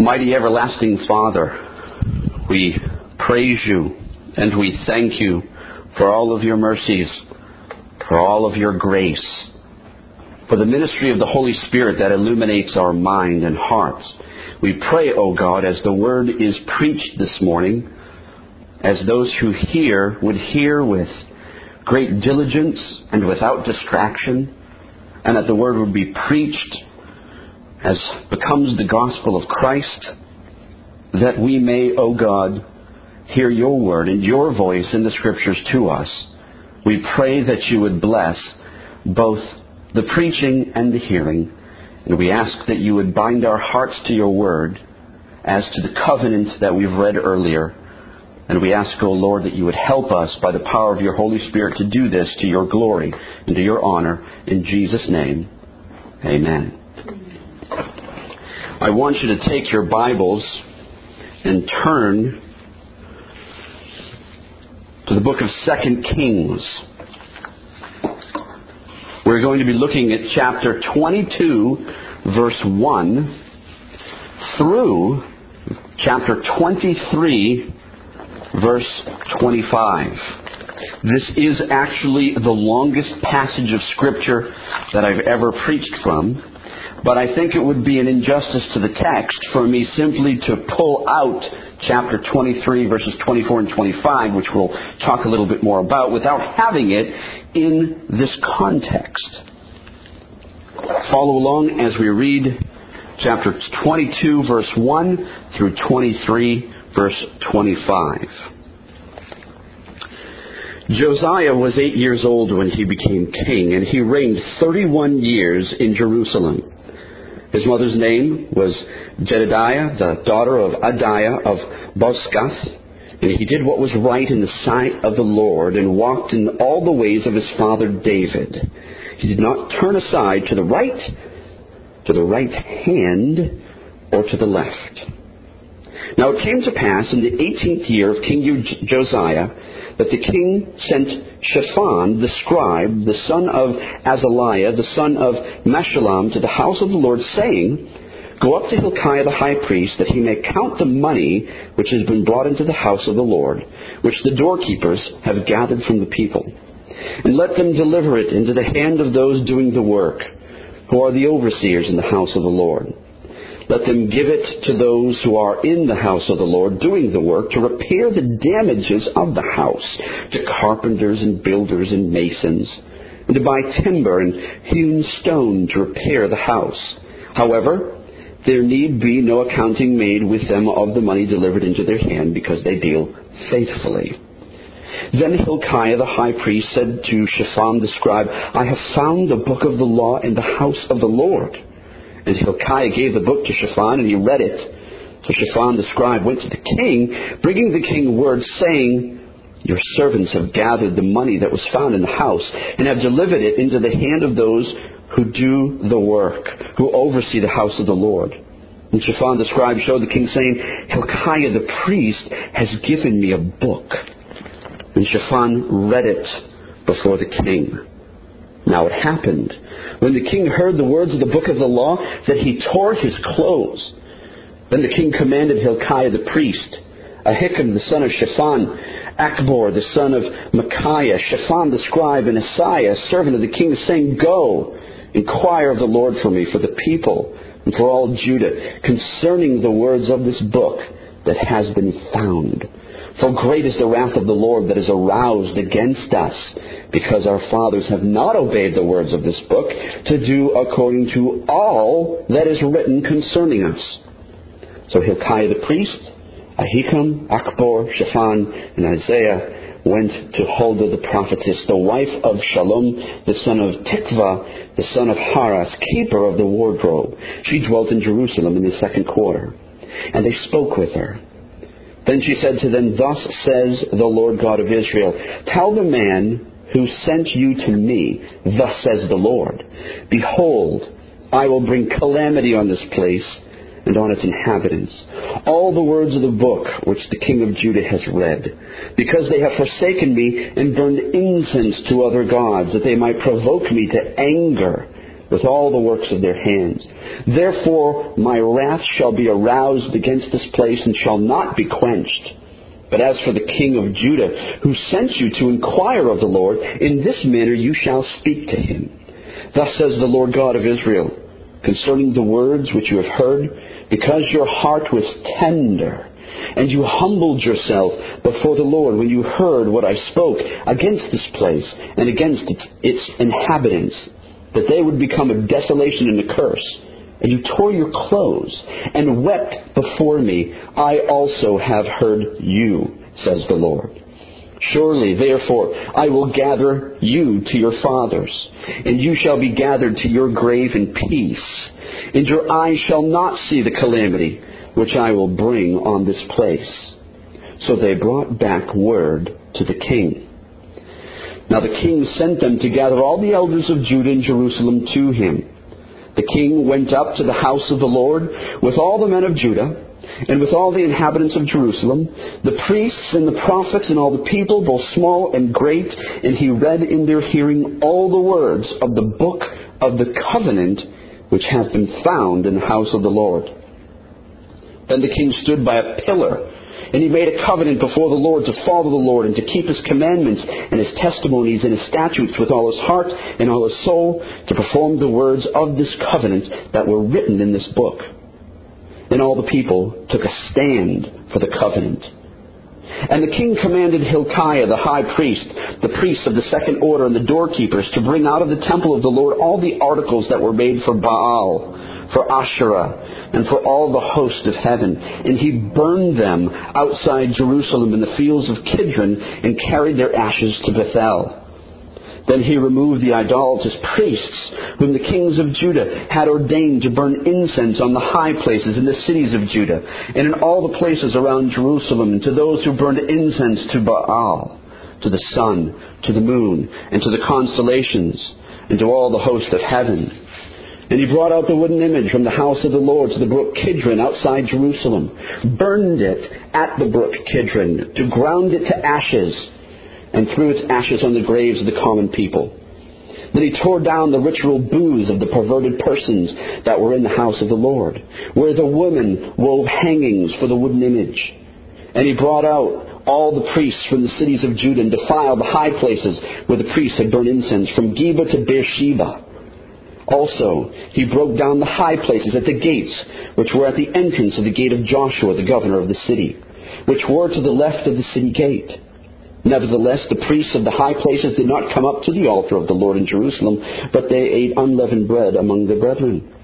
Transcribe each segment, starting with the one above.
Mighty everlasting Father, we praise you and we thank you for all of your mercies, for all of your grace, for the ministry of the Holy Spirit that illuminates our mind and hearts. We pray, O God, as the word is preached this morning, as those who hear would hear with great diligence and without distraction, and that the word would be preached as becomes the gospel of Christ, that we may, O God, hear your word and your voice in the scriptures to us. We pray that you would bless both the preaching and the hearing, and we ask that you would bind our hearts to your word as to the covenant that we've read earlier. And we ask, O Lord, that you would help us by the power of your Holy Spirit to do this to your glory and to your honor. In Jesus' name, amen. I want you to take your Bibles and turn to the book of Second Kings. We're going to be looking at chapter 22, verse 1, through chapter 23, verse 25. This is actually the longest passage of Scripture that I've ever preached from. But I think it would be an injustice to the text for me simply to pull out chapter 23, verses 24 and 25, which we'll talk a little bit more about, without having it in this context. Follow along as we read chapter 22, verse 1 through 23, verse 25. Josiah was eight years old when he became king, and he reigned 31 years in Jerusalem. His mother's name was Jedediah, the daughter of Adiah of Bozkath. And he did what was right in the sight of the Lord and walked in all the ways of his father David. He did not turn aside to the right, to the right hand, or to the left. Now it came to pass in the eighteenth year of King Josiah that the king sent Shaphan the scribe, the son of Azaliah, the son of Meshullam, to the house of the Lord, saying, Go up to Hilkiah the high priest, that he may count the money which has been brought into the house of the Lord, which the doorkeepers have gathered from the people. And let them deliver it into the hand of those doing the work, who are the overseers in the house of the Lord. Let them give it to those who are in the house of the Lord doing the work to repair the damages of the house, to carpenters and builders and masons, and to buy timber and hewn stone to repair the house. However, there need be no accounting made with them of the money delivered into their hand because they deal faithfully. Then Hilkiah the high priest said to Shaphan the scribe, I have found the book of the law in the house of the Lord. And Hilkiah gave the book to Shaphan, and he read it. So Shaphan the scribe went to the king, bringing the king word, saying, Your servants have gathered the money that was found in the house, and have delivered it into the hand of those who do the work, who oversee the house of the Lord. And Shaphan the scribe showed the king, saying, Hilkiah the priest has given me a book. And Shaphan read it before the king. Now it happened, when the king heard the words of the book of the law, that he tore his clothes. Then the king commanded Hilkiah the priest, Ahikam the son of Shaphan, Achbor the son of Micaiah, Shaphan the scribe, and Asaiah, servant of the king, saying, Go, inquire of the Lord for me, for the people, and for all Judah, concerning the words of this book that has been found. For great is the wrath of the Lord that is aroused against us, because our fathers have not obeyed the words of this book to do according to all that is written concerning us. So Hilkiah the priest, Ahikam, Achbor, Shaphan, and Isaiah went to Huldah the prophetess, the wife of Shallum, the son of Tikvah, the son of Haras, keeper of the wardrobe. She dwelt in Jerusalem in the second quarter. And they spoke with her. Then she said to them, Thus says the Lord God of Israel, Tell the man who sent you to me, Thus says the Lord, Behold, I will bring calamity on this place and on its inhabitants. All the words of the book which the king of Judah has read, because they have forsaken me and burned incense to other gods, that they might provoke me to anger with all the works of their hands. Therefore my wrath shall be aroused against this place and shall not be quenched. But as for the king of Judah, who sent you to inquire of the Lord, in this manner you shall speak to him. Thus says the Lord God of Israel, concerning the words which you have heard, because your heart was tender, and you humbled yourself before the Lord when you heard what I spoke against this place and against its, inhabitants, that they would become a desolation and a curse. And you tore your clothes and wept before me. I also have heard you, says the Lord. Surely, therefore, I will gather you to your fathers, and you shall be gathered to your grave in peace, and your eyes shall not see the calamity which I will bring on this place. So they brought back word to the king. Now the king sent them to gather all the elders of Judah and Jerusalem to him. The king went up to the house of the Lord with all the men of Judah and with all the inhabitants of Jerusalem, the priests and the prophets and all the people, both small and great, and he read in their hearing all the words of the book of the covenant which hath been found in the house of the Lord. Then the king stood by a pillar, and he made a covenant before the Lord to follow the Lord and to keep his commandments and his testimonies and his statutes with all his heart and all his soul, to perform the words of this covenant that were written in this book. Then all the people took a stand for the covenant. And the king commanded Hilkiah the high priest, the priests of the second order, and the doorkeepers to bring out of the temple of the Lord all the articles that were made for Baal, for Asherah, and for all the host of heaven. And he burned them outside Jerusalem in the fields of Kidron, and carried their ashes to Bethel. Then he removed the idolatrous priests, whom the kings of Judah had ordained to burn incense on the high places in the cities of Judah, and in all the places around Jerusalem, to those who burned incense to Baal, to the sun, to the moon, and to the constellations, and to all the host of heaven. And he brought out the wooden image from the house of the Lord to the brook Kidron outside Jerusalem, burned it at the brook Kidron, to ground it to ashes, and threw its ashes on the graves of the common people. Then he tore down the ritual booths of the perverted persons that were in the house of the Lord, where the women wove hangings for the wooden image. And he brought out all the priests from the cities of Judah and defiled the high places where the priests had burned incense, from Geba to Beersheba. Also, he broke down the high places at the gates, which were at the entrance of the gate of Joshua, the governor of the city, which were to the left of the city gate Nevertheless, the priests of the high places did not come up to the altar of the Lord in Jerusalem, but they ate unleavened bread among their brethren.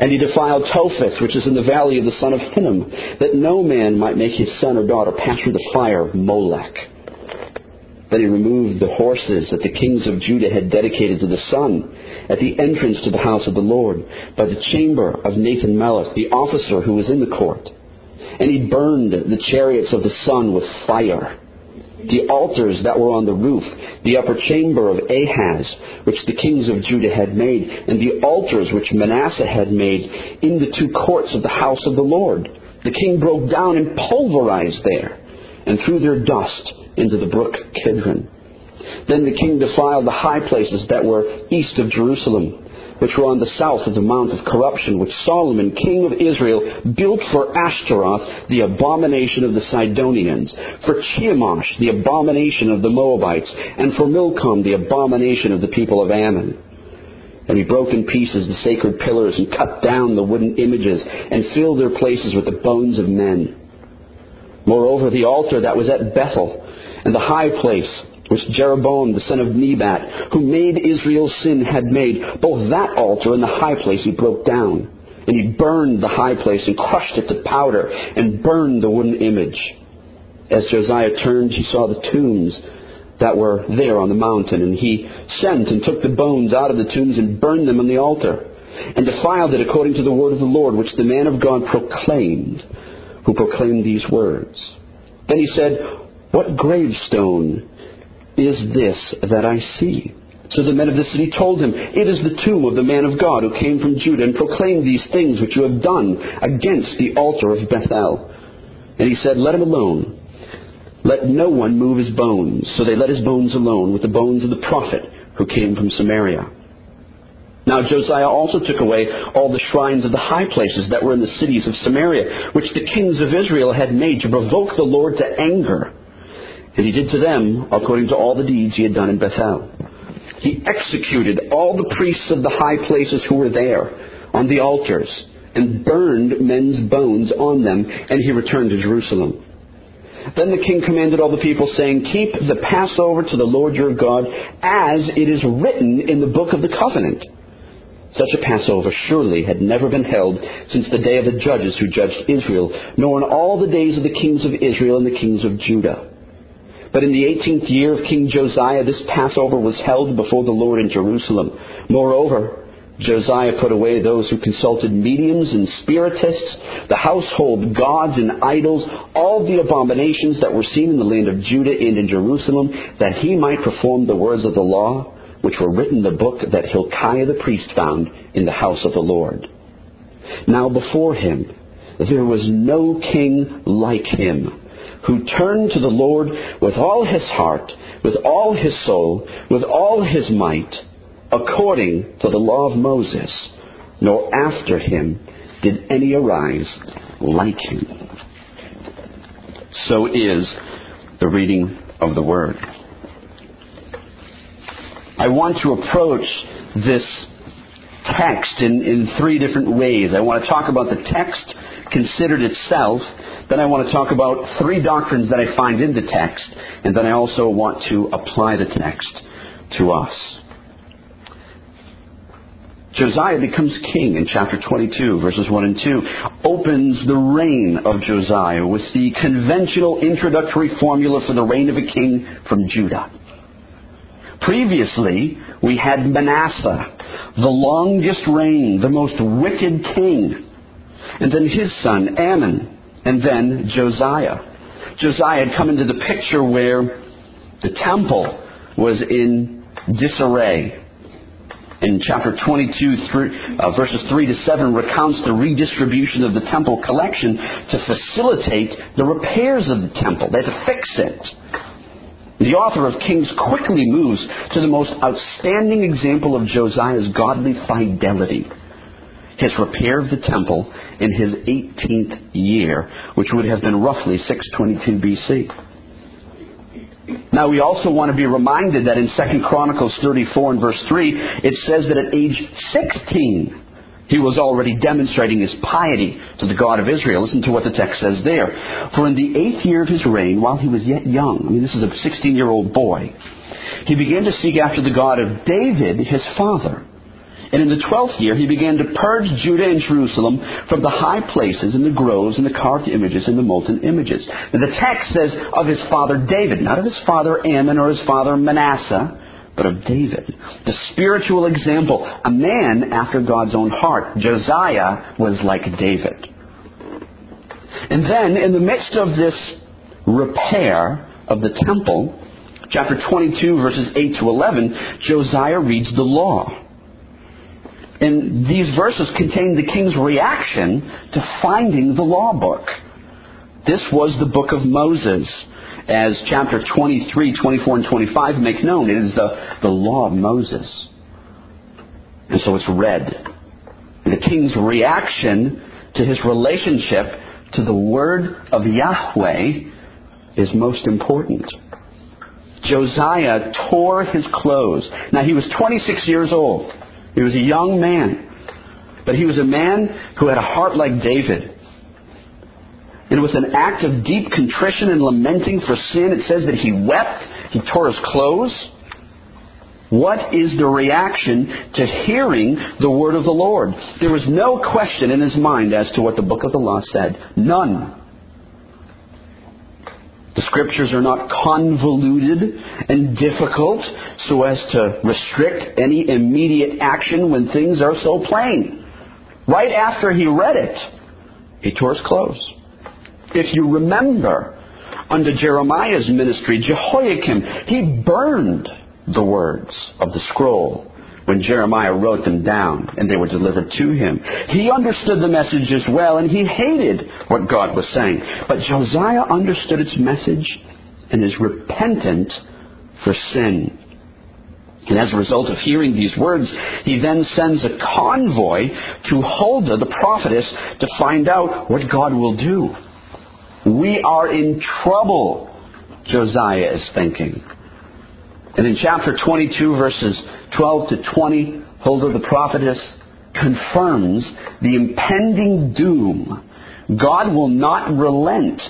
And he defiled Topheth, which is in the valley of the son of Hinnom, that no man might make his son or daughter pass through the fire of Molech. Then he removed the horses that the kings of Judah had dedicated to the sun at the entrance to the house of the Lord, by the chamber of Nathan Melech, the officer who was in the court. And he burned the chariots of the sun with fire the altars that were on the roof, the upper chamber of Ahaz, which the kings of Judah had made, and the altars which Manasseh had made in the two courts of the house of the Lord. The king broke down and pulverized there, and threw their dust into the brook Kidron. Then the king defiled the high places that were east of Jerusalem which were on the south of the Mount of Corruption, which Solomon, king of Israel, built for Ashtaroth, the abomination of the Sidonians, for Chemosh, the abomination of the Moabites, and for Milcom, the abomination of the people of Ammon. And he broke in pieces the sacred pillars and cut down the wooden images and filled their places with the bones of men. Moreover, the altar that was at Bethel and the high place which Jeroboam the son of Nebat, who made Israel's sin, had made, both that altar and the high place he broke down. And he burned the high place and crushed it to powder and burned the wooden image. As Josiah turned, he saw the tombs that were there on the mountain, and he sent and took the bones out of the tombs and burned them on the altar, and defiled it according to the word of the Lord, which the man of God proclaimed, who proclaimed these words. Then he said, What gravestone is this that I see? So the men of the city told him, It is the tomb of the man of God who came from Judah and proclaimed these things which you have done against the altar of Bethel. And he said, Let him alone. Let no one move his bones. So they let his bones alone with the bones of the prophet who came from Samaria. Now Josiah also took away all the shrines of the high places that were in the cities of Samaria, which the kings of Israel had made to provoke the Lord to anger. And he did to them according to all the deeds he had done in Bethel. He executed all the priests of the high places who were there on the altars and burned men's bones on them, and he returned to Jerusalem. Then the king commanded all the people, saying, Keep the Passover to the Lord your God, as it is written in the book of the covenant. Such a Passover surely had never been held since the day of the judges who judged Israel, nor in all the days of the kings of Israel and the kings of Judah. But in the eighteenth year of King Josiah, this Passover was held before the Lord in Jerusalem. Moreover, Josiah put away those who consulted mediums and spiritists, the household gods and idols, all the abominations that were seen in the land of Judah and in Jerusalem, that he might perform the words of the law, which were written in the book that Hilkiah the priest found in the house of the Lord. Now before him there was no king like him, who turned to the Lord with all his heart, with all his soul, with all his might, according to the law of Moses, nor after him did any arise like him. So is the reading of the Word. I want to approach this text in, in three different ways. I want to talk about the text considered itself, then I want to talk about three doctrines that I find in the text, and then I also want to apply the text to us. Josiah becomes king in chapter 22, verses 1 and 2, opens the reign of Josiah with the conventional introductory formula for the reign of a king from Judah. Previously, we had Manasseh, the longest reign, the most wicked king, and then his son, Amon, and then Josiah. Josiah had come into the picture where the temple was in disarray in chapter 22, through, uh, verses 3 to 7, recounts the redistribution of the temple collection to facilitate the repairs of the temple. They had to fix it. The author of Kings quickly moves to the most outstanding example of Josiah's godly fidelity his repair of the temple in his 18th year, which would have been roughly 622 BC. Now we also want to be reminded that in 2 Chronicles 34 and verse 3, it says that at age 16, he was already demonstrating his piety to the God of Israel. Listen to what the text says there. For in the eighth year of his reign, while he was yet young, I mean, this is a 16 year old boy, he began to seek after the God of David, his father. And in the twelfth year, he began to purge Judah and Jerusalem from the high places and the groves and the carved images and the molten images. And the text says of his father David, not of his father Amon or his father Manasseh, but of David. The spiritual example, a man after God's own heart. Josiah was like David. And then, in the midst of this repair of the temple, chapter 22, verses 8 to 11, Josiah reads the law. And these verses contain the king's reaction to finding the law book. This was the book of Moses. As chapter 23, 24, and 25 make known, it is the, the law of Moses. And so it's read. The king's reaction to his relationship to the word of Yahweh is most important. Josiah tore his clothes. Now he was 26 years old. He was a young man. But he was a man who had a heart like David. And with an act of deep contrition and lamenting for sin, it says that he wept, he tore his clothes. What is the reaction to hearing the word of the Lord? There was no question in his mind as to what the book of the law said. None. The scriptures are not convoluted and difficult so as to restrict any immediate action when things are so plain. Right after he read it, he tore his clothes. If you remember, under Jeremiah's ministry, Jehoiakim, he burned the words of the scroll when Jeremiah wrote them down and they were delivered to him. He understood the message as well and he hated what God was saying. But Josiah understood its message and is repentant for sin. And as a result of hearing these words, he then sends a convoy to Huldah, the prophetess, to find out what God will do. We are in trouble, Josiah is thinking. And in chapter 22, verses 12 to 20, Huldah the prophetess confirms the impending doom. God will not relent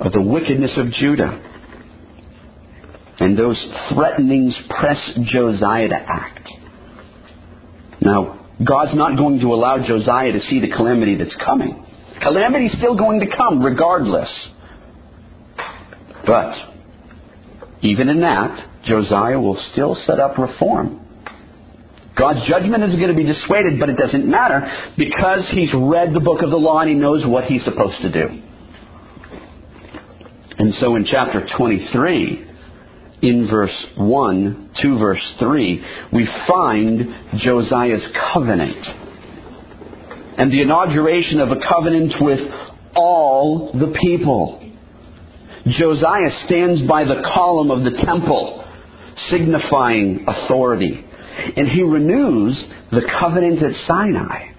of the wickedness of Judah. And those threatenings press Josiah to act. Now, God's not going to allow Josiah to see the calamity that's coming. Calamity's still going to come regardless. But, even in that, Josiah will still set up reform. God's judgment is going to be dissuaded, but it doesn't matter because he's read the book of the law and he knows what he's supposed to do. And so in chapter 23, in verse 1 to verse 3, we find Josiah's covenant and the inauguration of a covenant with all the people. Josiah stands by the column of the temple, signifying authority. And he renews the covenant at Sinai.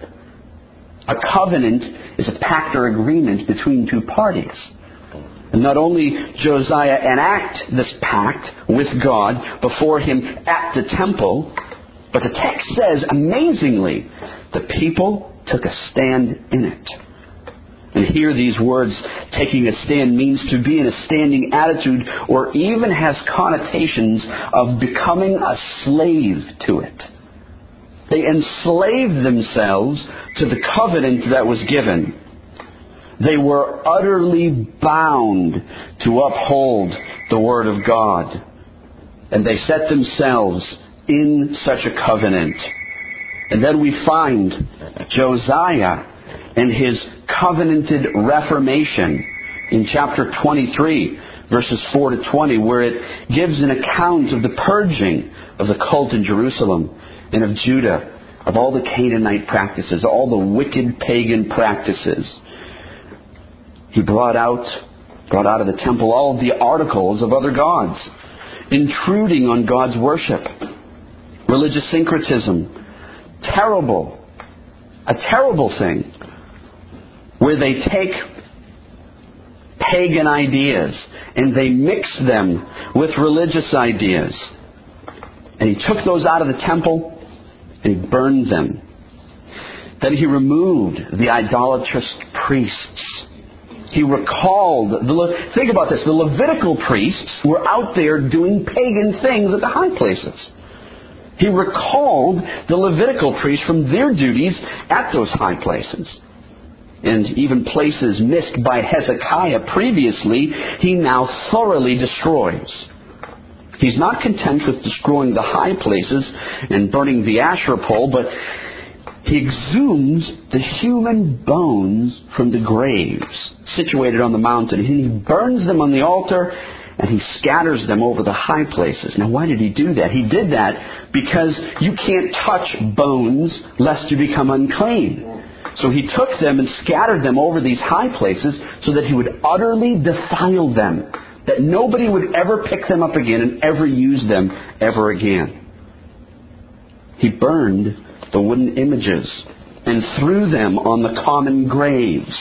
A covenant is a pact or agreement between two parties. And not only Josiah enact this pact with God before him at the temple, but the text says amazingly, the people took a stand in it. And here these words, taking a stand, means to be in a standing attitude or even has connotations of becoming a slave to it. They enslaved themselves to the covenant that was given. They were utterly bound to uphold the Word of God. And they set themselves in such a covenant. And then we find Josiah and his covenanted reformation in chapter 23, verses 4 to 20, where it gives an account of the purging of the cult in Jerusalem and of Judah, of all the Canaanite practices, all the wicked pagan practices. He brought out, brought out of the temple all of the articles of other gods, intruding on God's worship, religious syncretism, terrible, a terrible thing, where they take pagan ideas and they mix them with religious ideas. And he took those out of the temple and he burned them. Then he removed the idolatrous priests. He recalled the think about this. The Levitical priests were out there doing pagan things at the high places. He recalled the Levitical priests from their duties at those high places. And even places missed by Hezekiah previously, he now thoroughly destroys. He's not content with destroying the high places and burning the Asherah pole, but he exhumes the human bones from the graves situated on the mountain. He burns them on the altar and he scatters them over the high places. Now, why did he do that? He did that because you can't touch bones lest you become unclean. So he took them and scattered them over these high places so that he would utterly defile them, that nobody would ever pick them up again and ever use them ever again. He burned the wooden images and threw them on the common graves.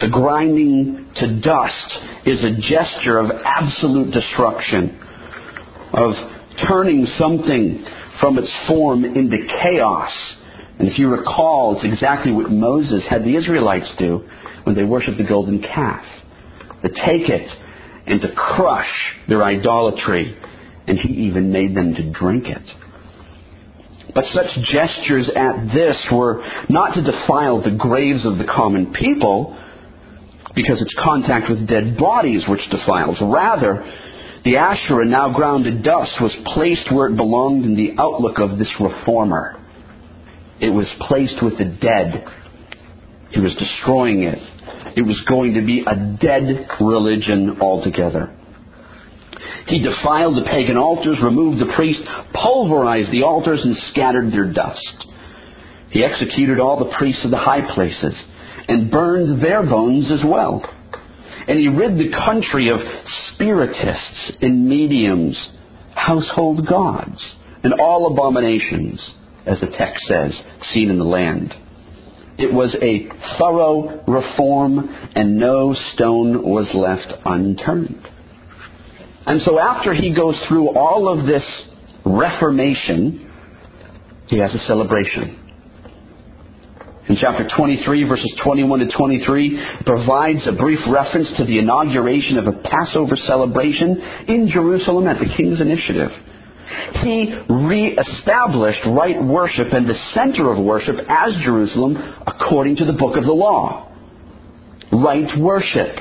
The grinding to dust is a gesture of absolute destruction, of turning something from its form into chaos. And if you recall, it's exactly what Moses had the Israelites do when they worshiped the golden calf. To take it and to crush their idolatry. And he even made them to drink it. But such gestures at this were not to defile the graves of the common people, because it's contact with dead bodies which defiles. Rather, the Asherah, now ground to dust, was placed where it belonged in the outlook of this reformer. It was placed with the dead. He was destroying it. It was going to be a dead religion altogether. He defiled the pagan altars, removed the priests, pulverized the altars, and scattered their dust. He executed all the priests of the high places and burned their bones as well. And he rid the country of spiritists and mediums, household gods and all abominations, as the text says, seen in the land. It was a thorough reform, and no stone was left unturned. And so, after he goes through all of this reformation, he has a celebration. In chapter 23, verses 21 to 23, provides a brief reference to the inauguration of a Passover celebration in Jerusalem at the king's initiative. He re-established right worship and the center of worship as Jerusalem according to the book of the law. Right worship.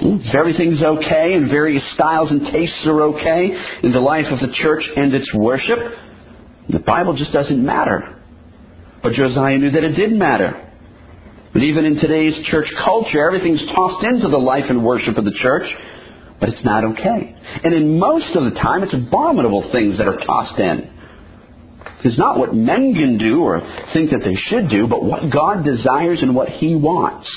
Hmm, if everything's okay and various styles and tastes are okay in the life of the church and its worship, the Bible just doesn't matter. But Josiah knew that it did matter. But even in today's church culture, everything's tossed into the life and worship of the church, but it's not okay. And in most of the time, it's abominable things that are tossed in. It's not what men can do or think that they should do, but what God desires and what He wants.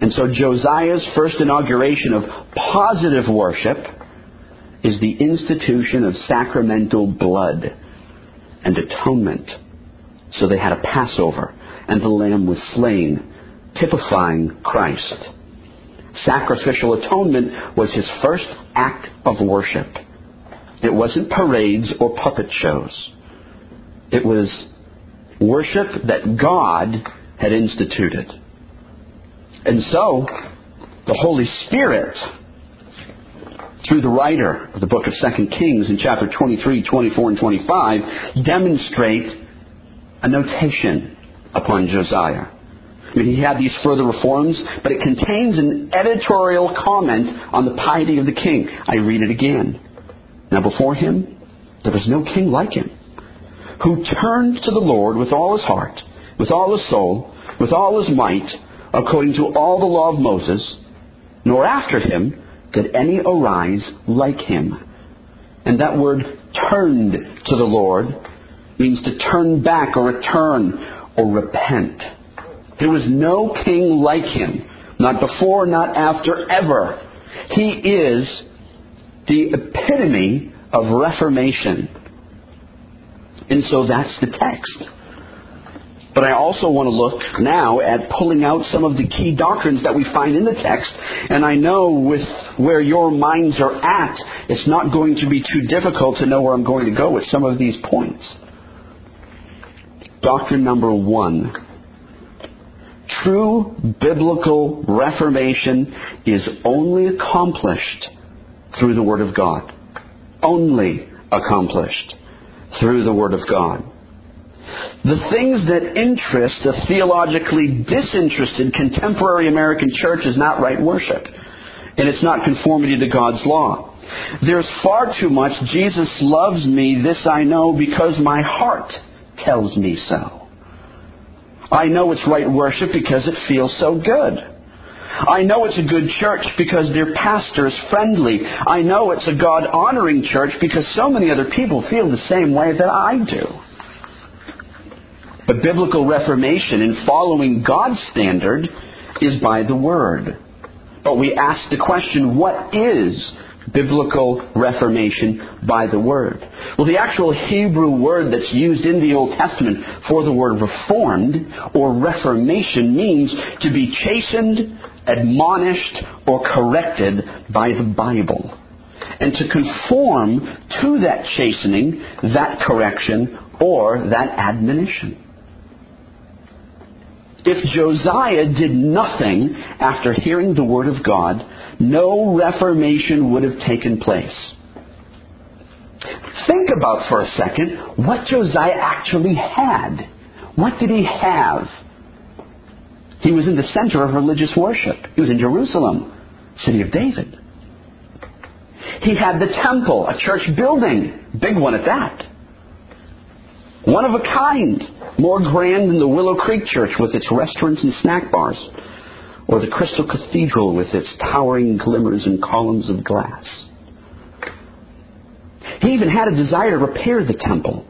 And so Josiah's first inauguration of positive worship is the institution of sacramental blood and atonement. So they had a Passover, and the lamb was slain, typifying Christ. Sacrificial atonement was his first act of worship. It wasn't parades or puppet shows. It was worship that God had instituted. And so, the Holy Spirit, through the writer of the book of 2 Kings in chapter 23, 24, and 25, demonstrate a notation upon Josiah. I mean, he had these further reforms, but it contains an editorial comment on the piety of the king. I read it again. Now, before him, there was no king like him, who turned to the Lord with all his heart, with all his soul, with all his might, according to all the law of Moses, nor after him did any arise like him. And that word turned to the Lord means to turn back or return or repent. There was no king like him, not before, not after, ever. He is the epitome of reformation. And so that's the text. But I also want to look now at pulling out some of the key doctrines that we find in the text. And I know with where your minds are at, it's not going to be too difficult to know where I'm going to go with some of these points. Doctrine number one True biblical reformation is only accomplished through the Word of God. Only accomplished through the Word of God. The things that interest a theologically disinterested contemporary American church is not right worship. And it's not conformity to God's law. There's far too much, Jesus loves me, this I know because my heart tells me so. I know it's right worship because it feels so good. I know it's a good church because their pastor is friendly. I know it's a God honoring church because so many other people feel the same way that I do. But biblical reformation in following God's standard is by the Word. But we ask the question, what is biblical reformation by the word. Well, the actual Hebrew word that's used in the Old Testament for the word reformed or reformation means to be chastened, admonished, or corrected by the Bible. And to conform to that chastening, that correction, or that admonition. If Josiah did nothing after hearing the word of God, no reformation would have taken place. Think about for a second what Josiah actually had. What did he have? He was in the center of religious worship. He was in Jerusalem, city of David. He had the temple, a church building, big one at that. One of a kind, more grand than the Willow Creek Church with its restaurants and snack bars or the Crystal Cathedral with its towering glimmers and columns of glass. He even had a desire to repair the temple.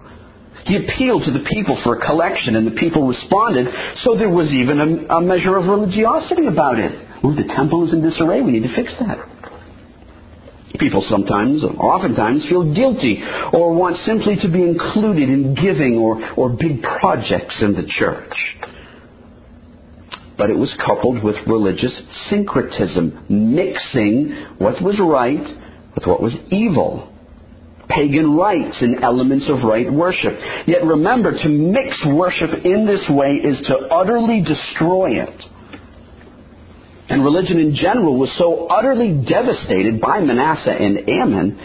He appealed to the people for a collection, and the people responded, so there was even a, a measure of religiosity about it. Oh, the temple is in disarray. We need to fix that. People sometimes, oftentimes, feel guilty or want simply to be included in giving or, or big projects in the church. But it was coupled with religious syncretism, mixing what was right with what was evil pagan rites and elements of right worship. Yet remember, to mix worship in this way is to utterly destroy it. And religion in general was so utterly devastated by Manasseh and Amon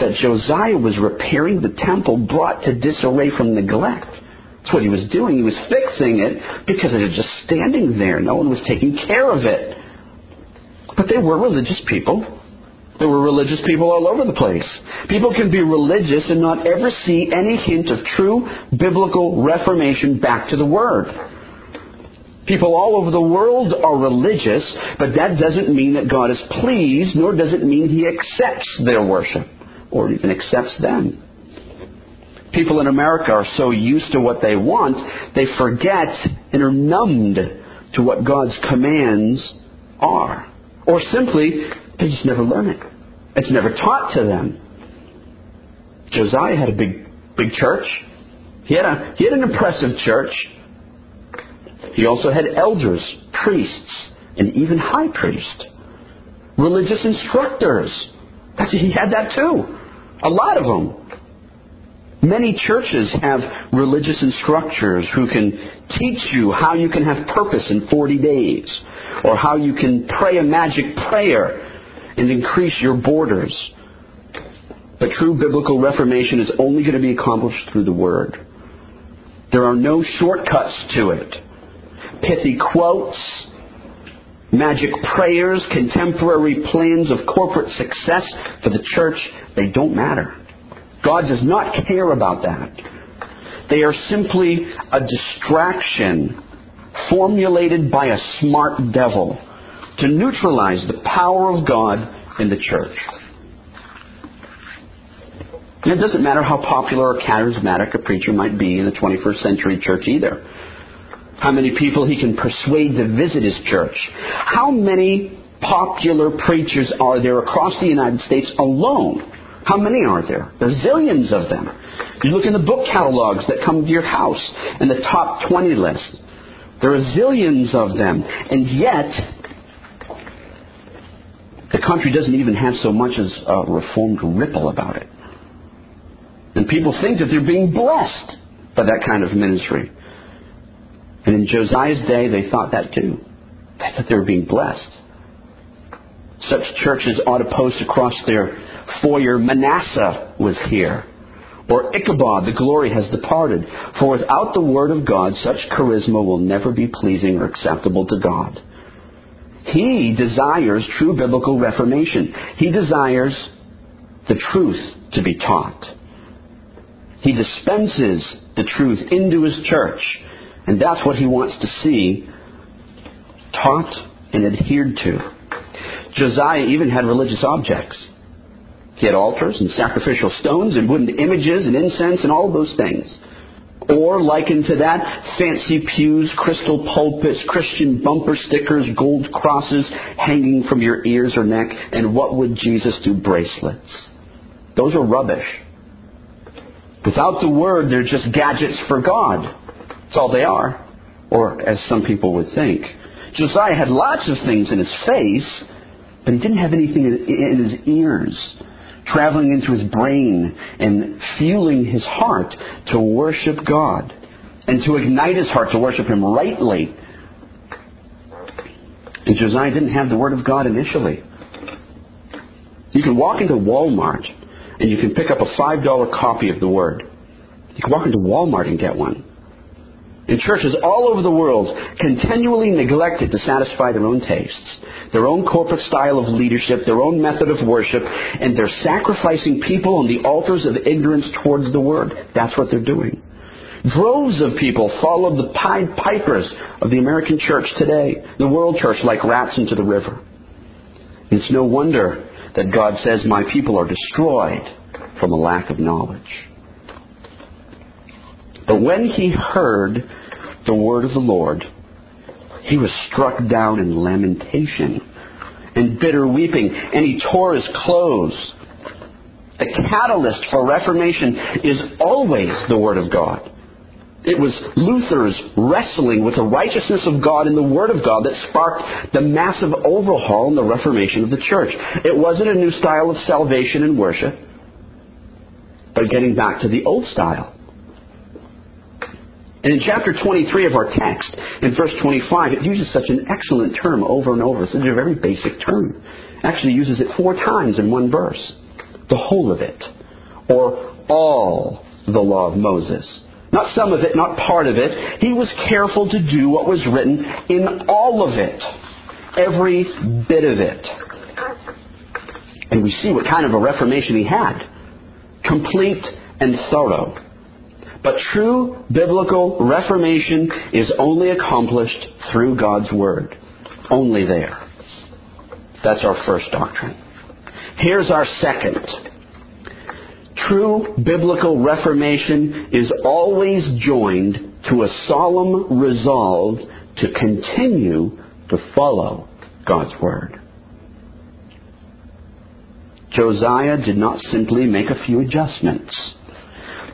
that Josiah was repairing the temple brought to disarray from neglect. That's what he was doing. He was fixing it because it was just standing there. No one was taking care of it. But they were religious people. There were religious people all over the place. People can be religious and not ever see any hint of true biblical reformation back to the Word. People all over the world are religious, but that doesn't mean that God is pleased, nor does it mean He accepts their worship, or even accepts them. People in America are so used to what they want, they forget and are numbed to what God's commands are. Or simply, they just never learn it. It's never taught to them. Josiah had a big, big church. He had, a, he had an impressive church. He also had elders, priests, and even high priest. Religious instructors. He had that too. A lot of them. Many churches have religious instructors who can teach you how you can have purpose in 40 days, or how you can pray a magic prayer and increase your borders. But true biblical reformation is only going to be accomplished through the Word. There are no shortcuts to it. Pithy quotes, magic prayers, contemporary plans of corporate success for the church, they don't matter. God does not care about that. They are simply a distraction formulated by a smart devil to neutralize the power of God in the church. And it doesn't matter how popular or charismatic a preacher might be in the 21st century church either. How many people he can persuade to visit his church. How many popular preachers are there across the United States alone? How many are there? There are zillions of them. You look in the book catalogs that come to your house and the top 20 list. There are zillions of them. And yet, the country doesn't even have so much as a reformed ripple about it. And people think that they're being blessed by that kind of ministry. And in Josiah's day, they thought that too. They thought they were being blessed. Such churches ought to post across their foyer, Manasseh was here. Or Ichabod, the glory has departed. For without the word of God, such charisma will never be pleasing or acceptable to God. He desires true biblical reformation. He desires the truth to be taught. He dispenses the truth into his church, and that's what he wants to see taught and adhered to. Josiah even had religious objects. He had altars and sacrificial stones and wooden images and incense and all those things. Or, likened to that, fancy pews, crystal pulpits, Christian bumper stickers, gold crosses hanging from your ears or neck, and what would Jesus do? Bracelets. Those are rubbish. Without the Word, they're just gadgets for God. That's all they are. Or, as some people would think. Josiah had lots of things in his face, but he didn't have anything in his ears traveling into his brain and fueling his heart to worship God and to ignite his heart to worship him rightly. And Josiah didn't have the Word of God initially. You can walk into Walmart and you can pick up a $5 copy of the Word. You can walk into Walmart and get one in churches all over the world continually neglected to satisfy their own tastes, their own corporate style of leadership, their own method of worship, and they're sacrificing people on the altars of ignorance towards the Word. That's what they're doing. Droves of people follow the Pied Pipers of the American church today, the world church, like rats into the river. It's no wonder that God says, My people are destroyed from a lack of knowledge. But when he heard the word of the Lord, he was struck down in lamentation and bitter weeping, and he tore his clothes The catalyst for Reformation is always the Word of God. It was Luther's wrestling with the righteousness of God and the Word of God that sparked the massive overhaul in the Reformation of the church. It wasn't a new style of salvation and worship, but getting back to the old style. And in chapter 23 of our text, in verse 25, it uses such an excellent term over and over. It's a very basic term. Actually uses it four times in one verse. The whole of it, or all the law of Moses. Not some of it, not part of it. He was careful to do what was written in all of it. Every bit of it. And we see what kind of a reformation he had. Complete and thorough. But true biblical reformation is only accomplished through God's Word. Only there. That's our first doctrine. Here's our second. True biblical reformation is always joined to a solemn resolve to continue to follow God's Word. Josiah did not simply make a few adjustments,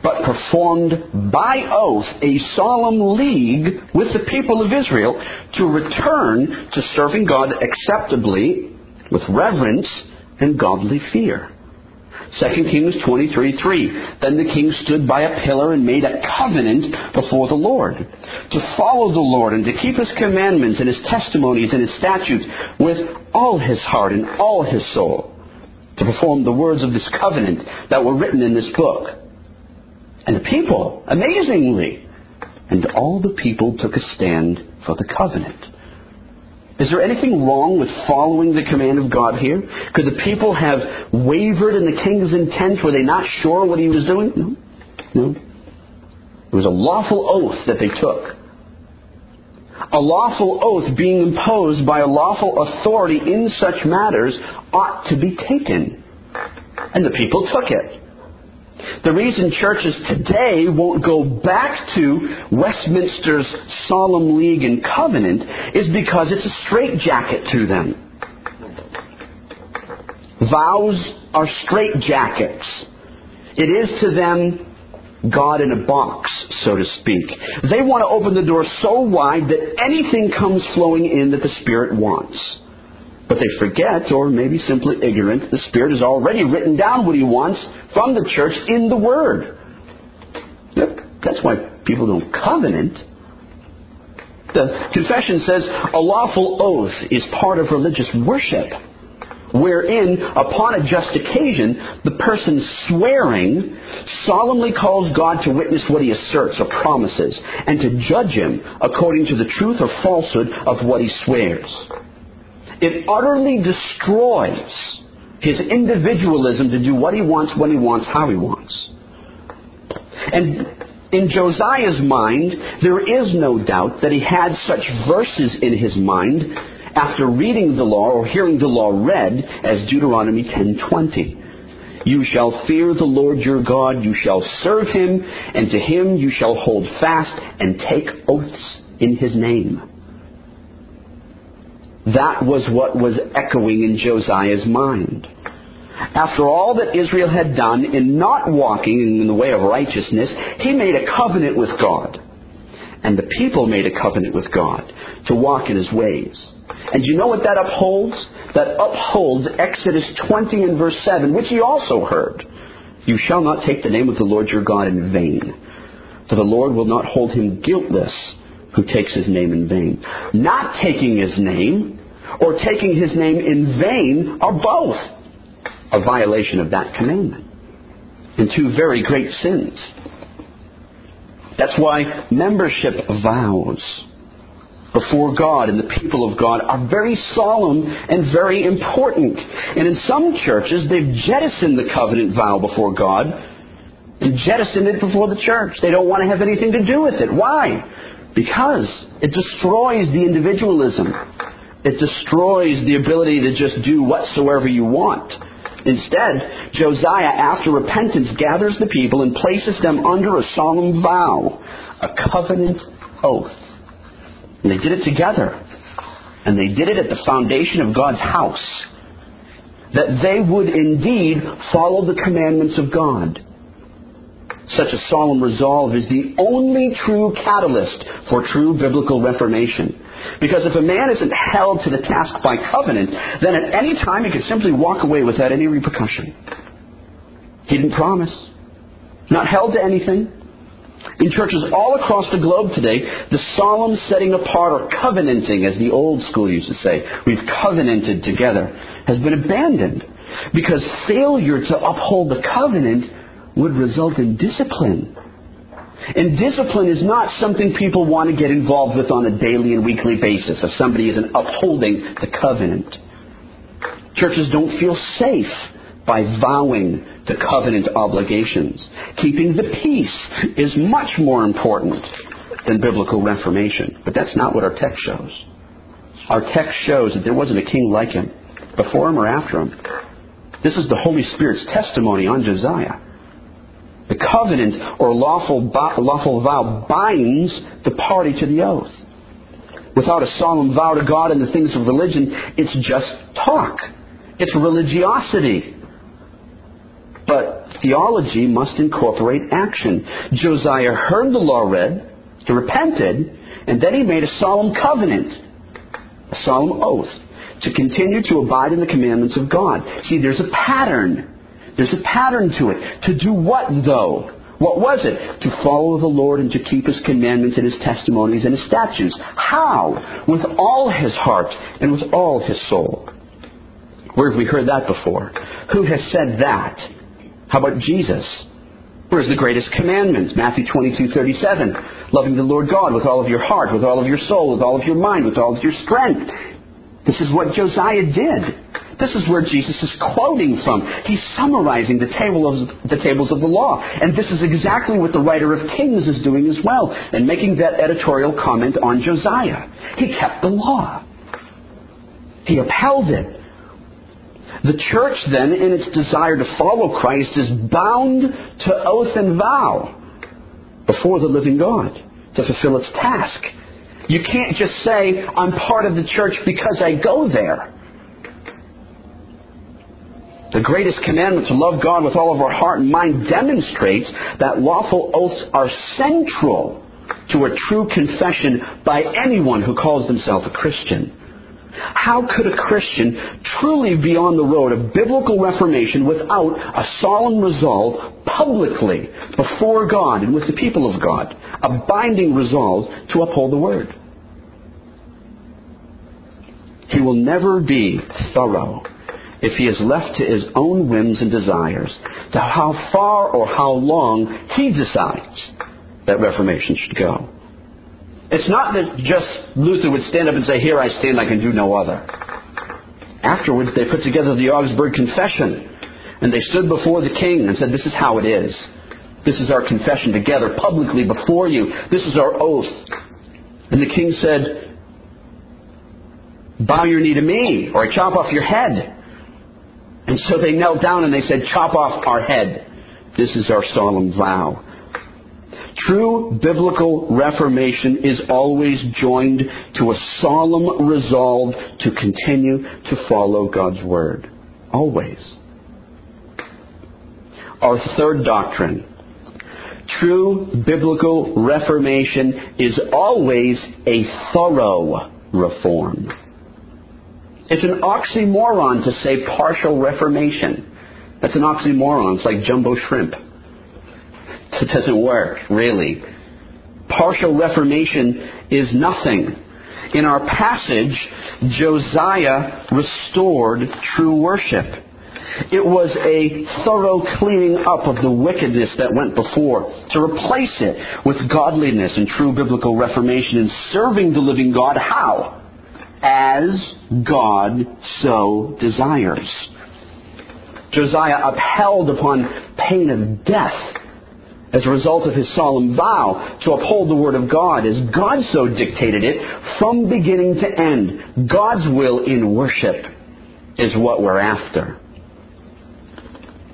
but performed by oath a solemn league with the people of Israel to return to serving God acceptably with reverence and godly fear. 2 Kings 23 3. Then the king stood by a pillar and made a covenant before the Lord to follow the Lord and to keep his commandments and his testimonies and his statutes with all his heart and all his soul, to perform the words of this covenant that were written in this book. And the people, amazingly, and all the people took a stand for the covenant. Is there anything wrong with following the command of God here? Could the people have wavered in the king's intent? Were they not sure what he was doing? No. No. It was a lawful oath that they took. A lawful oath being imposed by a lawful authority in such matters ought to be taken. And the people took it. The reason churches today won't go back to Westminster's Solemn League and Covenant is because it's a straitjacket to them. Vows are straitjackets. It is to them God in a box, so to speak. They want to open the door so wide that anything comes flowing in that the Spirit wants. But they forget, or maybe simply ignorant, the Spirit has already written down what He wants from the church in the Word. That's why people don't covenant. The confession says a lawful oath is part of religious worship, wherein, upon a just occasion, the person swearing solemnly calls God to witness what he asserts or promises, and to judge him according to the truth or falsehood of what he swears. It utterly destroys his individualism to do what he wants, when he wants, how he wants. And in Josiah's mind, there is no doubt that he had such verses in his mind after reading the law or hearing the law read as Deuteronomy 10:20. You shall fear the Lord your God, you shall serve him, and to him you shall hold fast and take oaths in his name. That was what was echoing in Josiah's mind. After all that Israel had done in not walking in the way of righteousness, he made a covenant with God. And the people made a covenant with God to walk in his ways. And you know what that upholds? That upholds Exodus 20 and verse 7, which he also heard. You shall not take the name of the Lord your God in vain, for the Lord will not hold him guiltless who takes his name in vain. Not taking his name or taking his name in vain are both a violation of that commandment and two very great sins. That's why membership vows before God and the people of God are very solemn and very important. And in some churches, they've jettisoned the covenant vow before God and jettisoned it before the church. They don't want to have anything to do with it. Why? Because it destroys the individualism. It destroys the ability to just do whatsoever you want. Instead, Josiah, after repentance, gathers the people and places them under a solemn vow, a covenant oath. And they did it together. And they did it at the foundation of God's house. that they would indeed follow the commandments of God. Such a solemn resolve is the only true catalyst for true biblical reformation. Because if a man isn't held to the task by covenant, then at any time he could simply walk away without any repercussion. He didn't promise. Not held to anything. In churches all across the globe today, the solemn setting apart or covenanting, as the old school used to say, we've covenanted together, has been abandoned. Because failure to uphold the covenant would result in discipline. And discipline is not something people want to get involved with on a daily and weekly basis if somebody isn't upholding the covenant. Churches don't feel safe by vowing to covenant obligations. Keeping the peace is much more important than biblical reformation. But that's not what our text shows. Our text shows that there wasn't a king like him, before him or after him. This is the Holy Spirit's testimony on Josiah. The covenant or lawful, lawful vow binds the party to the oath. Without a solemn vow to God and the things of religion, it's just talk. It's religiosity. But theology must incorporate action. Josiah heard the law read, he repented, and then he made a solemn covenant, a solemn oath, to continue to abide in the commandments of God. See, there's a pattern. There's a pattern to it. To do what, though? What was it? To follow the Lord and to keep His commandments and His testimonies and His statutes. How? With all His heart and with all His soul. Where have we heard that before? Who has said that? How about Jesus? Where's the greatest commandment? Matthew 22, 37. Loving the Lord God with all of your heart, with all of your soul, with all of your mind, with all of your strength. This is what Josiah did. This is where Jesus is quoting from. He's summarizing the, table of, the tables of the law. And this is exactly what the writer of Kings is doing as well, and making that editorial comment on Josiah. He kept the law. He upheld it. The church, then, in its desire to follow Christ, is bound to oath and vow before the living God to fulfill its task. You can't just say, I'm part of the church because I go there. The greatest commandment to love God with all of our heart and mind demonstrates that lawful oaths are central to a true confession by anyone who calls themselves a Christian. How could a Christian truly be on the road of biblical reformation without a solemn resolve publicly before God and with the people of God? A binding resolve to uphold the Word. He will never be thorough if he is left to his own whims and desires, to how far or how long he decides that Reformation should go. It's not that just Luther would stand up and say, Here I stand, I can do no other. Afterwards, they put together the Augsburg Confession, and they stood before the king and said, This is how it is. This is our confession together publicly before you. This is our oath. And the king said, Bow your knee to me, or I chop off your head. And so they knelt down and they said, Chop off our head. This is our solemn vow. True biblical reformation is always joined to a solemn resolve to continue to follow God's Word. Always. Our third doctrine. True biblical reformation is always a thorough reform. It's an oxymoron to say partial reformation. That's an oxymoron. It's like jumbo shrimp. It doesn't work, really. Partial reformation is nothing. In our passage, Josiah restored true worship. It was a thorough cleaning up of the wickedness that went before to replace it with godliness and true biblical reformation and serving the living God. How? As God so desires. Josiah upheld upon pain of death as a result of his solemn vow to uphold the Word of God as God so dictated it from beginning to end. God's will in worship is what we're after.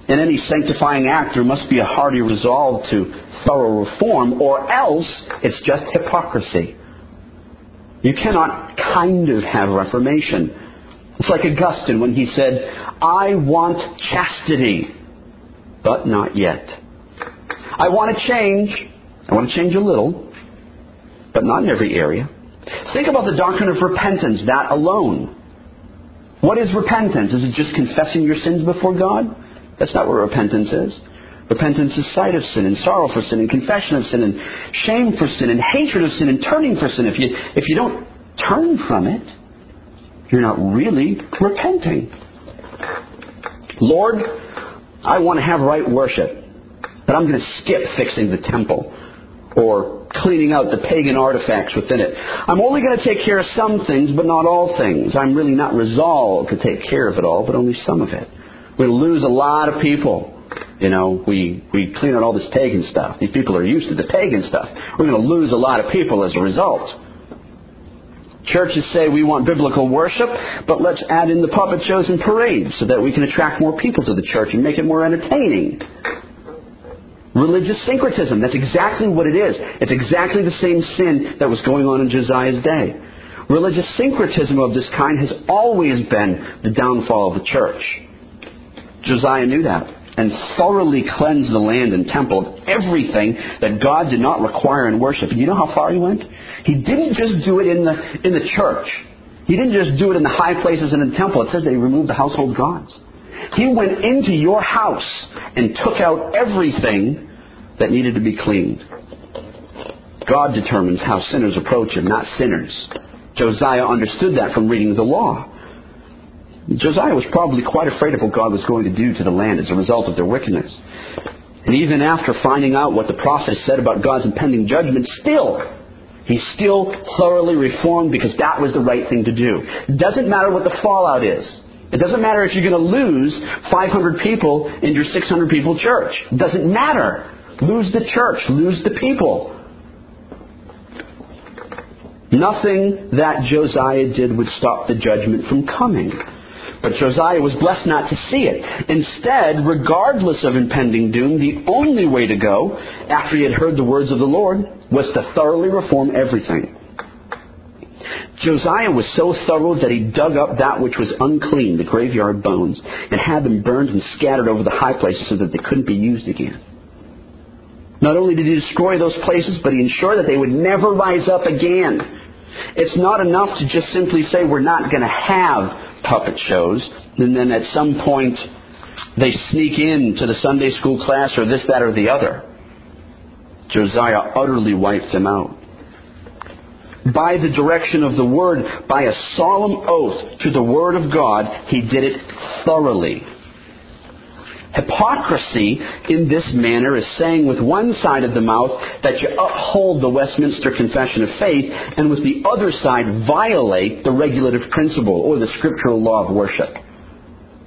In any sanctifying act, there must be a hearty resolve to thorough reform, or else it's just hypocrisy. You cannot kind of have reformation. It's like Augustine when he said, I want chastity, but not yet. I want to change. I want to change a little, but not in every area. Think about the doctrine of repentance, that alone. What is repentance? Is it just confessing your sins before God? That's not what repentance is. Repentance is sight of sin and sorrow for sin and confession of sin and shame for sin and hatred of sin and turning for sin. If you, if you don't turn from it, you're not really repenting. Lord, I want to have right worship, but I'm going to skip fixing the temple or cleaning out the pagan artifacts within it. I'm only going to take care of some things, but not all things. I'm really not resolved to take care of it all, but only some of it. We're going to lose a lot of people. You know, we, we clean out all this pagan stuff. These people are used to the pagan stuff. We're going to lose a lot of people as a result. Churches say we want biblical worship, but let's add in the puppet shows and parades so that we can attract more people to the church and make it more entertaining. Religious syncretism, that's exactly what it is. It's exactly the same sin that was going on in Josiah's day. Religious syncretism of this kind has always been the downfall of the church. Josiah knew that and thoroughly cleanse the land and temple of everything that God did not require in worship. And you know how far he went? He didn't just do it in the, in the church. He didn't just do it in the high places and in the temple. It says that he removed the household gods. He went into your house and took out everything that needed to be cleaned. God determines how sinners approach him, not sinners. Josiah understood that from reading the law. Josiah was probably quite afraid of what God was going to do to the land as a result of their wickedness. And even after finding out what the prophet said about God's impending judgment, still, he still thoroughly reformed because that was the right thing to do. It doesn't matter what the fallout is. It doesn't matter if you're going to lose 500 people in your 600 people church. It doesn't matter. Lose the church. Lose the people. Nothing that Josiah did would stop the judgment from coming. But Josiah was blessed not to see it. Instead, regardless of impending doom, the only way to go, after he had heard the words of the Lord, was to thoroughly reform everything. Josiah was so thorough that he dug up that which was unclean, the graveyard bones, and had them burned and scattered over the high places so that they couldn't be used again. Not only did he destroy those places, but he ensured that they would never rise up again. It's not enough to just simply say we're not going to have puppet shows, and then at some point they sneak in to the Sunday school class or this, that, or the other. Josiah utterly wipes them out. By the direction of the Word, by a solemn oath to the Word of God, he did it thoroughly. Hypocrisy in this manner is saying with one side of the mouth that you uphold the Westminster Confession of Faith and with the other side violate the regulative principle or the scriptural law of worship.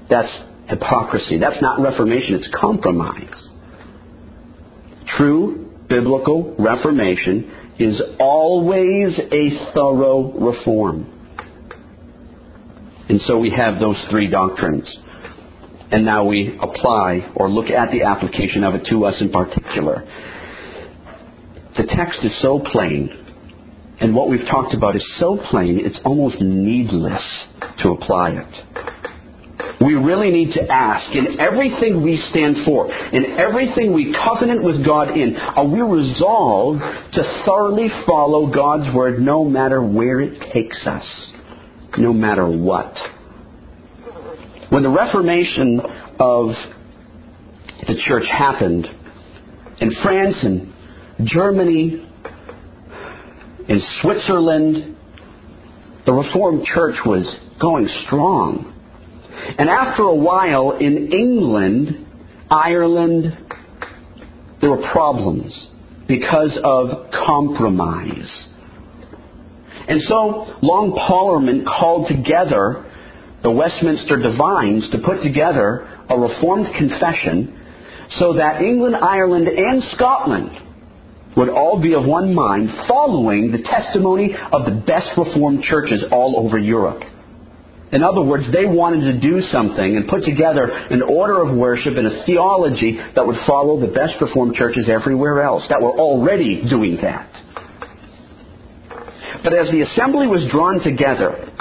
That's hypocrisy. That's not reformation, it's compromise. True biblical reformation is always a thorough reform. And so we have those three doctrines and now we apply or look at the application of it to us in particular. The text is so plain, and what we've talked about is so plain, it's almost needless to apply it. We really need to ask in everything we stand for, in everything we covenant with God in, are we resolved to thoroughly follow God's word no matter where it takes us, no matter what? When the Reformation of the church happened in France and Germany, in Switzerland, the Reformed church was going strong. And after a while in England, Ireland, there were problems because of compromise. And so Long Parliament called together the Westminster Divines to put together a Reformed confession so that England, Ireland, and Scotland would all be of one mind following the testimony of the best Reformed churches all over Europe. In other words, they wanted to do something and put together an order of worship and a theology that would follow the best Reformed churches everywhere else that were already doing that. But as the assembly was drawn together,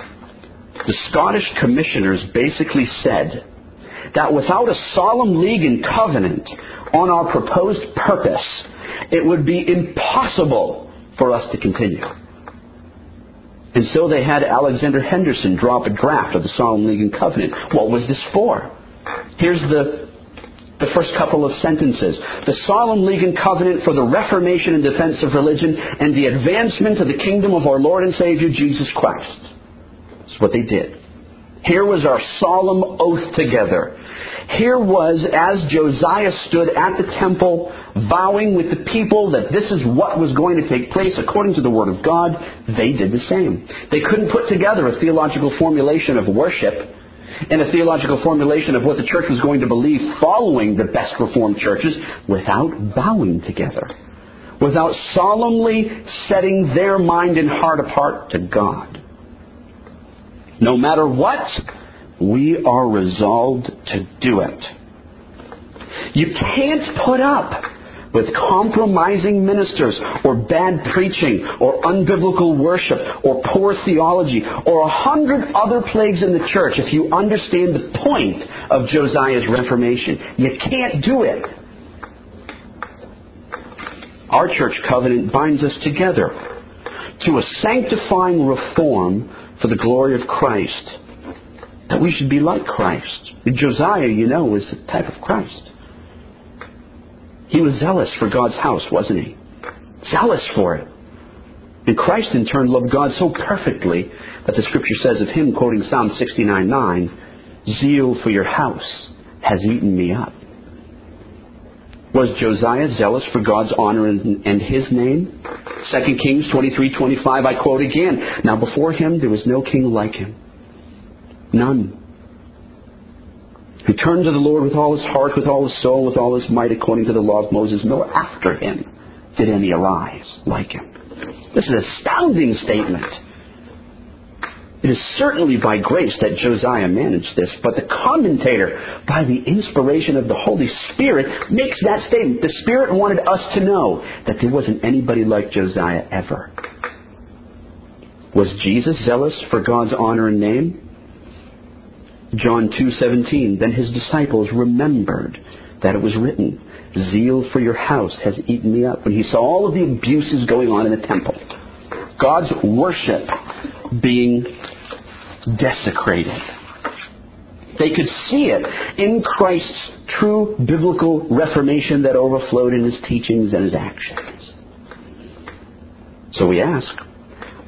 the Scottish commissioners basically said that without a solemn league and covenant on our proposed purpose, it would be impossible for us to continue. And so they had Alexander Henderson draw up a draft of the Solemn League and Covenant. What was this for? Here's the, the first couple of sentences. The Solemn League and Covenant for the reformation and defense of religion and the advancement of the kingdom of our Lord and Savior Jesus Christ. That's what they did. Here was our solemn oath together. Here was, as Josiah stood at the temple, vowing with the people that this is what was going to take place according to the Word of God, they did the same. They couldn't put together a theological formulation of worship and a theological formulation of what the church was going to believe following the best Reformed churches without bowing together, without solemnly setting their mind and heart apart to God. No matter what, we are resolved to do it. You can't put up with compromising ministers or bad preaching or unbiblical worship or poor theology or a hundred other plagues in the church if you understand the point of Josiah's Reformation. You can't do it. Our church covenant binds us together to a sanctifying reform for the glory of Christ. That we should be like Christ. Josiah, you know, was a type of Christ. He was zealous for God's house, wasn't he? Zealous for it. And Christ, in turn, loved God so perfectly that the scripture says of him, quoting Psalm 69 9, Zeal for your house has eaten me up. Was Josiah zealous for God's honor and, and his name? 2 Kings 23:25 I quote again. Now before him there was no king like him. None. He turned to the Lord with all his heart, with all his soul, with all his might, according to the law of Moses. Nor after him did any arise like him. This is an astounding statement. It is certainly by grace that Josiah managed this, but the commentator, by the inspiration of the Holy Spirit, makes that statement. The Spirit wanted us to know that there wasn't anybody like Josiah ever. Was Jesus zealous for God's honor and name? John 2:17 Then his disciples remembered that it was written, "Zeal for your house has eaten me up." When he saw all of the abuses going on in the temple, God's worship being desecrated. They could see it in Christ's true biblical reformation that overflowed in his teachings and his actions. So we ask,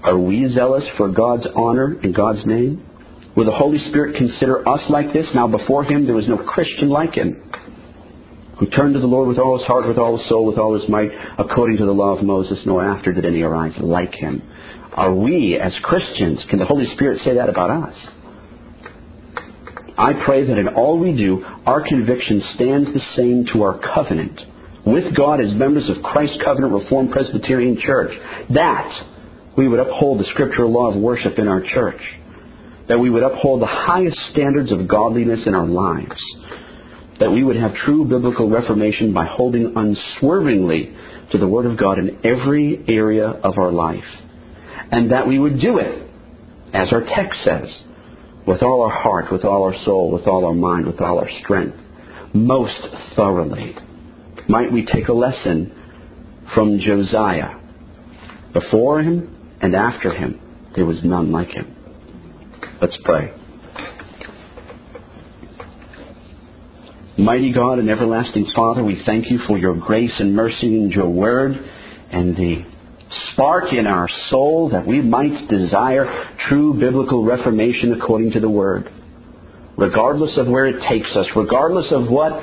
are we zealous for God's honor and God's name? Will the Holy Spirit consider us like this? Now before him there was no Christian like him who turned to the Lord with all his heart, with all his soul, with all his might, according to the law of Moses, nor after did any arise like him. Are we, as Christians, can the Holy Spirit say that about us? I pray that in all we do, our conviction stands the same to our covenant with God as members of Christ's Covenant Reformed Presbyterian Church. That we would uphold the scriptural law of worship in our church. That we would uphold the highest standards of godliness in our lives. That we would have true biblical reformation by holding unswervingly to the Word of God in every area of our life and that we would do it, as our text says, with all our heart, with all our soul, with all our mind, with all our strength, most thoroughly. Might we take a lesson from Josiah? Before him and after him, there was none like him. Let's pray. Mighty God and everlasting Father, we thank you for your grace and mercy and your word and the spark in our soul that we might desire true biblical reformation according to the Word. Regardless of where it takes us, regardless of what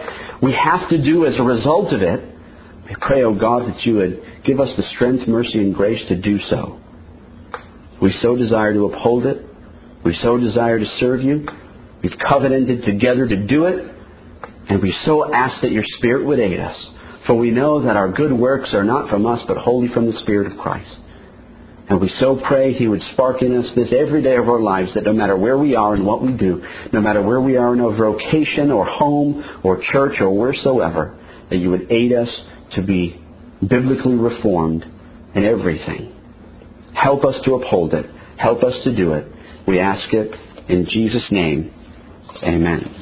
we have to do as a result of it, we pray, O oh God, that you would give us the strength, mercy, and grace to do so. We so desire to uphold it. We so desire to serve you. We've covenanted together to do it. And we so ask that your Spirit would aid us for we know that our good works are not from us, but wholly from the Spirit of Christ. And we so pray He would spark in us this every day of our lives that no matter where we are and what we do, no matter where we are in our vocation or home or church or wheresoever, that you would aid us to be biblically reformed in everything. Help us to uphold it. Help us to do it. We ask it In Jesus' name, amen.